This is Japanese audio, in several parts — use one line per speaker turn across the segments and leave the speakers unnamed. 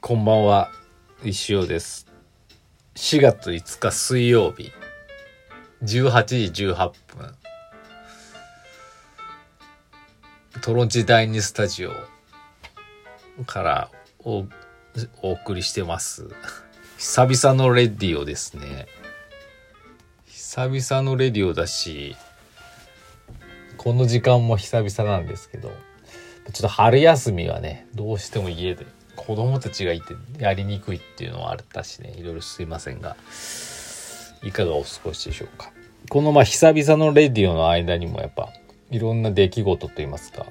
こんばんは、石尾です。4月5日水曜日、18時18分。トロンチ第2スタジオからおお送りしてます。久々のレディオですね。久々のレディオだし、この時間も久々なんですけど、ちょっと春休みはね、どうしても家で子供たちがいてやりにくいっていうのはあったしね、いろいろすいませんが、いかがお過ごしでしょうか。このまあ久々のレディオの間にもやっぱいろんな出来事といいますか、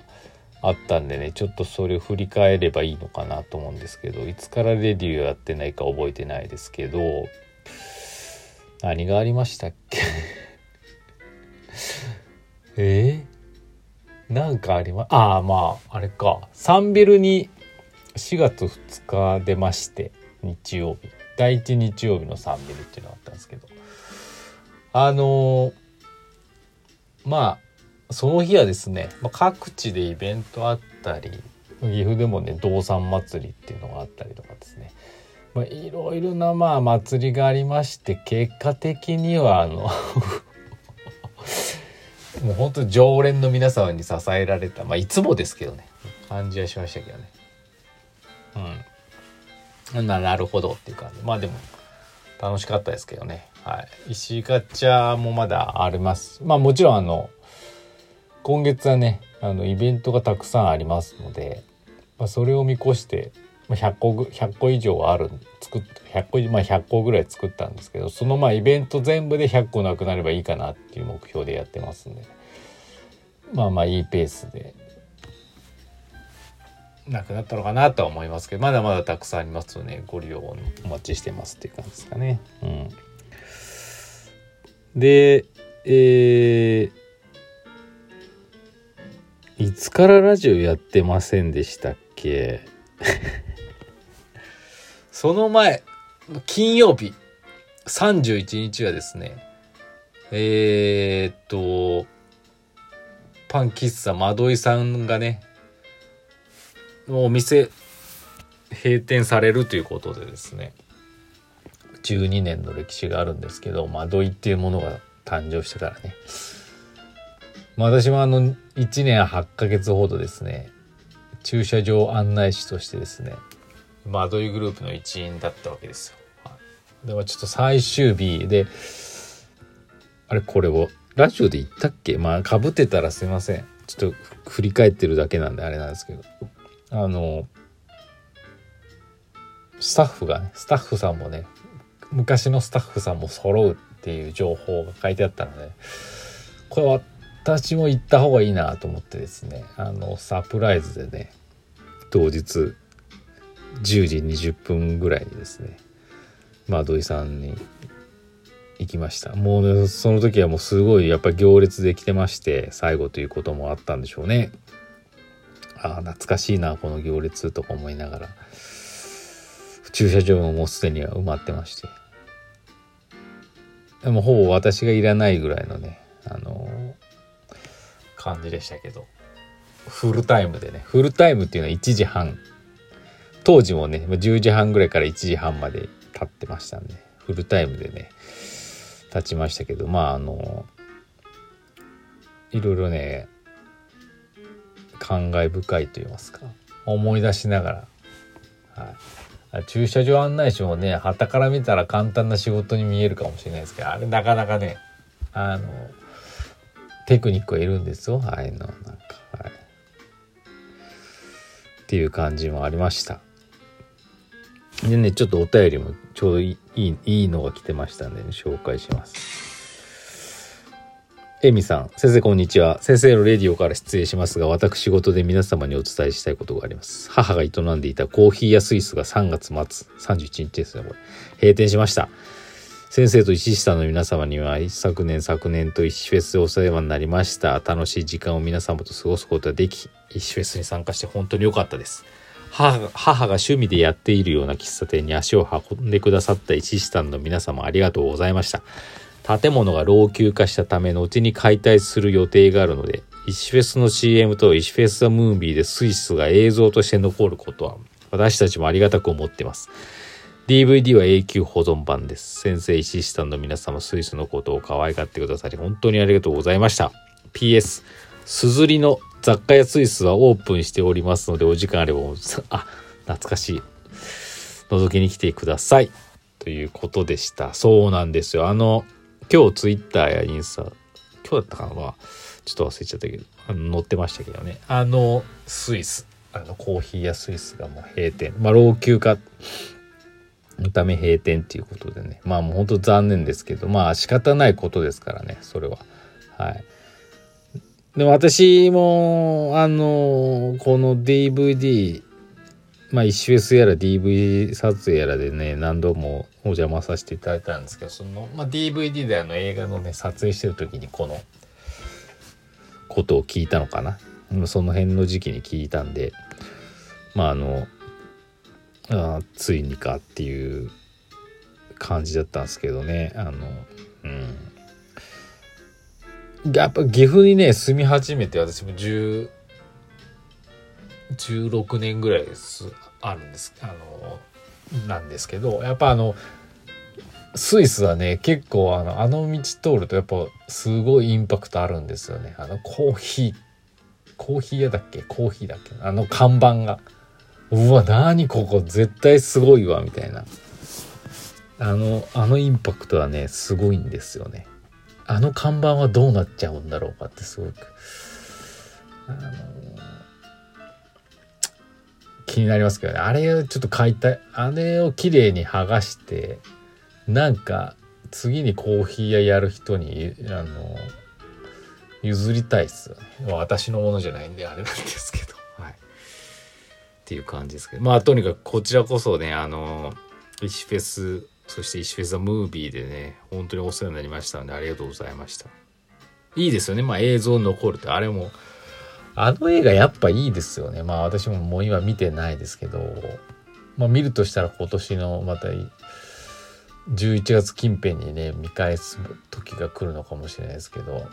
あったんでね、ちょっとそれを振り返ればいいのかなと思うんですけど、いつからレディオやってないか覚えてないですけど、何がありましたっけ？えー、なんかありま、ああ、まあ、あれか。サンビルに4月2日出まして、日曜日。第一日曜日のサンビルっていうのがあったんですけど。あのーまあ、その日はですね、まあ、各地でイベントあったり、岐阜でもね、道産祭りっていうのがあったりとかですね。まあ、いろいろなまあ祭りがありまして、結果的にはあの もう本当常連の皆様に支えられたまあいつもですけどね感じはしましたけどねうん。ななるほどっていう感じ。まあでも楽しかったですけどね。はい。石ガチャもまだあります。まあもちろんあの今月はねあのイベントがたくさんありますので、まあ、それを見越して100個100個以上ある作っ100個まあ100個ぐらい作ったんですけどそのまあイベント全部で100個なくなればいいかなっていう目標でやってますんで。まあまあいいペースで。なくなったのかなとは思いますけどまだまだたくさんありますので、ご利用お待ちしてますっていう感じですかね。うん、でえーいつからラジオやってませんでしたっけ？その前、金曜日、31日はですね、えー、っと、パン喫茶まどいさんがね、もうお店閉店されるということでですね、12年の歴史があるんですけど、まどいっていうものが誕生してからね、まあ私もあの1年8ヶ月ほどですね駐車場案内士としてですねマドイグループの一員だったわけですよ。はいでもちょっと最終日であれこれをラジオで言ったっけ？まあかぶってたらすいません。ちょっと振り返ってるだけなんであれなんですけどあのスタッフがねスタッフさんもね昔のスタッフさんも揃うっていう情報が書いてあったのでこれ私も行った方がいいなと思ってですねあのサプライズでね当日10時20分ぐらいにですねまあ土井さんに行きました。もうねその時はもうすごいやっぱり行列できてまして最後ということもあったんでしょうね。ああ懐かしいなこの行列とか思いながら。駐車場ももうすでには埋まってまして。でもほぼ私がいらないぐらいのねあの感じでしたけど。フルタイムでね。フルタイムっていうのは1時半。当時もね10時半ぐらいから1時半まで立ってましたんで。フルタイムでね立ちましたけど。まああのいろいろね感慨深いと言いますか。思い出しながら、はい、駐車場案内士もね旗から見たら簡単な仕事に見えるかもしれないですけどあれなかなかねあのテクニックがいるんですよ。ああいうのなんか。はい。っていう感じもありました。でねちょっとお便りもちょうどいいいいのが来てましたんで、ね、紹介します。エミさん先生こんにちは。先生のレディオから失礼しますが私事で皆様にお伝えしたいことがあります。母が営んでいたコーヒーやスイスが3月末31日ですねこれ。閉店しました。先生と石下の皆様には一昨年昨年と石フェスでお世話になりました。楽しい時間を皆様と過ごすことができ石フェスに参加して本当に良かったです。母が母が趣味でやっているような喫茶店に足を運んでくださった石下の皆様ありがとうございました。建物が老朽化したため後に解体する予定があるので石フェスの CM と石フェスザムービーでスイスが映像として残ることは私たちもありがたく思ってます。DVD は永久保存版です。先生、石師さんの皆様、スイスのことを可愛がってくださり、本当にありがとうございました。PS、すずりの雑貨屋スイスはオープンしておりますので、お時間あれば、あ、懐かしい。覗きに来てください。ということでした。そうなんですよ。あの、今日ツイッターやインスタ、今日だったかなちょっと忘れちゃったけど、あの載ってましたけどね。あの、スイス、あの、コーヒーやスイスがもう閉店。まあ、老朽化のため閉店っていうことでね。まあもう本当残念ですけど、まあ仕方ないことですからね、それは。はい。でも私も、あの、この DVD、まあ、一フェスやら DVD 撮影やらでね、何度もお邪魔させていただいたんですけど、その、まあ、DVD であの映画のね、撮影してる時にこの、ことを聞いたのかな。その辺の時期に聞いたんで、まあ、あの、あついにかっていう感じだったんですけどね、あの、うん。やっぱ岐阜にね住み始めて私も10 16年ぐらいですあるんですあのなんですけどやっぱあのスイスはね結構あのあの道通るとやっぱすごいインパクトあるんですよね。あのコーヒーコーヒー屋だっけ？コーヒーだっけあの看板が。うわ何ここ？絶対すごいわみたいな。あのあのインパクトはねすごいんですよね。あの看板はどうなっちゃうんだろうかってすごく、あの、気になりますけどね。あれをちょっと買いたい。あれをきれいに剥がしてなんか次にコーヒー屋やる人にあの譲りたいっすよね。私のものじゃないんであれなんですけど。はい。っていう感じですけど。まあとにかくこちらこそねあの石フェスそして石フェザムービーでね、本当にお世話になりましたのでありがとうございました。いいですよね。まあ映像残るって、あれも、あの映画やっぱいいですよね。まあ私ももう今見てないですけど、まあ見るとしたら今年のまた11月近辺にね、見返す時が来るのかもしれないですけど、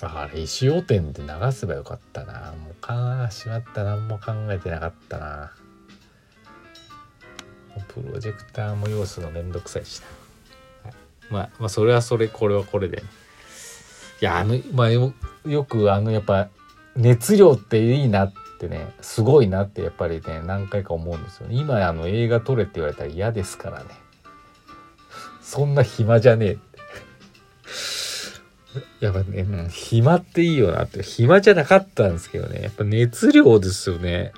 あれ、石尾店で流せばよかったな。もうか、しまった。何も考えてなかったな。プロジェクターも用すのめんどくさいしな、まあまあそれはそれこれはこれで、いやあのまあよよくあのやっぱ熱量っていいなってねすごいなってやっぱりね何回か思うんですよね。今あの映画撮れって言われたら嫌ですからね。そんな暇じゃねえ。やっぱね、うん、暇っていいよなって。暇じゃなかったんですけどね。やっぱ熱量ですよね。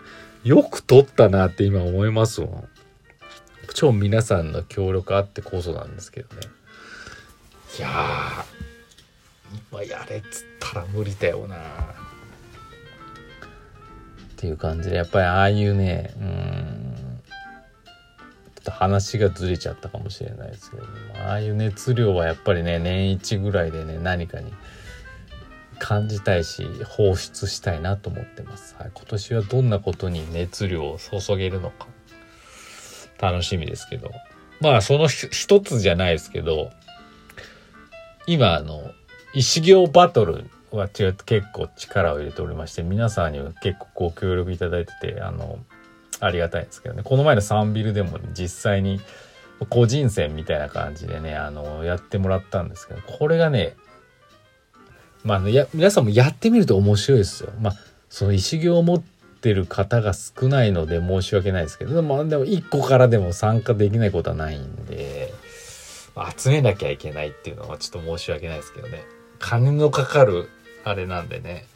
よく撮ったなって今思いますもん。超皆さんの協力あってこそなんですけどね。いや今やれっつったら無理だよな。っていう感じでやっぱりああいうねうんちょっと話がずれちゃったかもしれないですけど、ああいう熱量はやっぱりね年一ぐらいでね何かに感じたいし放出したいなと思ってます、はい、今年はどんなことに熱量を注げるのか楽しみですけど。まあ、その一つじゃないですけど、今、あの、石行バトルは違って結構力を入れておりまして、皆さんには結構ご協力いただいてて、あの、ありがたいんですけどね。この前のサンビルでも、実際に個人戦みたいな感じでね、あの、やってもらったんですけど、これがね、まあ、ね、皆さんもやってみると面白いですよ。まあ、その石行を持ってる方が少ないので申し訳ないですけどでもでも1個からでも参加できないことはないんで集めなきゃいけないっていうのはちょっと申し訳ないですけどね金のかかるあれなんでね。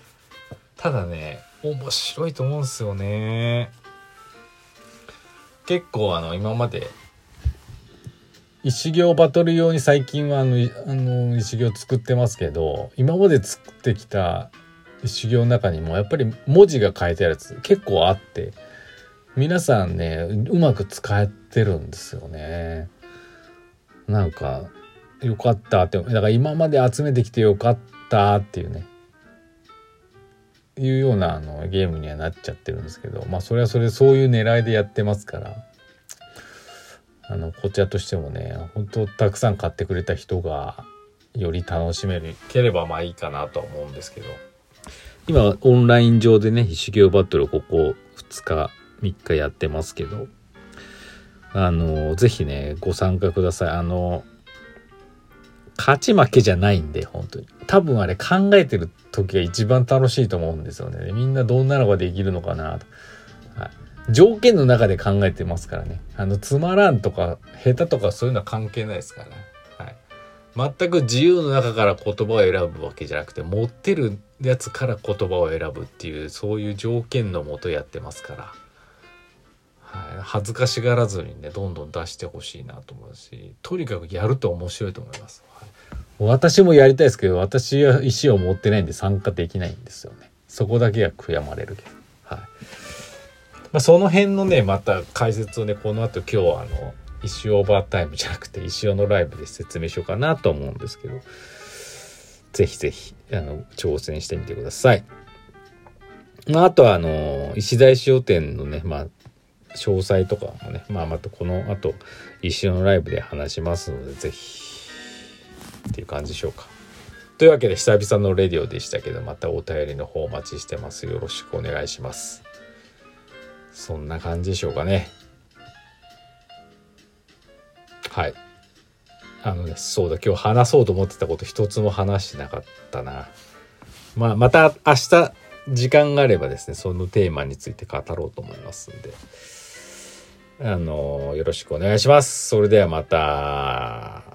ただね面白いと思うんすよね。結構あの今まで石行バトル用に最近はあのあの石行作ってますけど今まで作ってきた修行の中にもやっぱり文字が書いてあるやつ結構あって皆さんねうまく使えてるんですよね。なんかよかったってだから今まで集めてきてよかったっていうね。いうようなあのゲームにはなっちゃってるんですけどまあそれはそれそういう狙いでやってますからあのこちらとしてもね本当たくさん買ってくれた人がより楽しめるければまあいいかなとは思うんですけど。今オンライン上でね修行バトルをここ2日3日やってますけど、あの、ぜひね、ご参加ください。あの、勝ち負けじゃないんで、本当に。多分あれ考えてる時が一番楽しいと思うんですよね。みんなどんなのができるのかなと。はい、条件の中で考えてますからね。あの、つまらんとか、下手とかそういうのは関係ないですからね。はい。全く自由の中から言葉を選ぶわけじゃなくて、持ってるやつから言葉を選ぶっていう、そういう条件のもとやってますから。はい、恥ずかしがらずにねどんどん出してほしいなと思うしとにかくやると面白いと思います、はい、私もやりたいですけど私は意思を持ってないんで参加できないんですよね。そこだけは悔やまれるけどはい。まあ、その辺のねまた解説をねこの後今日はあの石尾オーバータイムじゃなくて石尾のライブで説明しようかなと思うんですけどぜひぜひあの挑戦してみてください。まあ、あとはあの石田石尾店のね、まあ、詳細とかもね、まあ、またこの後一緒のライブで話しますので是非っていう感じでしょうか。というわけで久々のレディオでしたけどまたお便りの方お待ちしてます。よろしくお願いします。そんな感じでしょうかね。はい。あのね、そうだ、今日話そうと思ってたこと一つも話してなかったな。まあ、また明日時間があればですね、そのテーマについて語ろうと思いますんで。あの、よろしくお願いします。それではまた。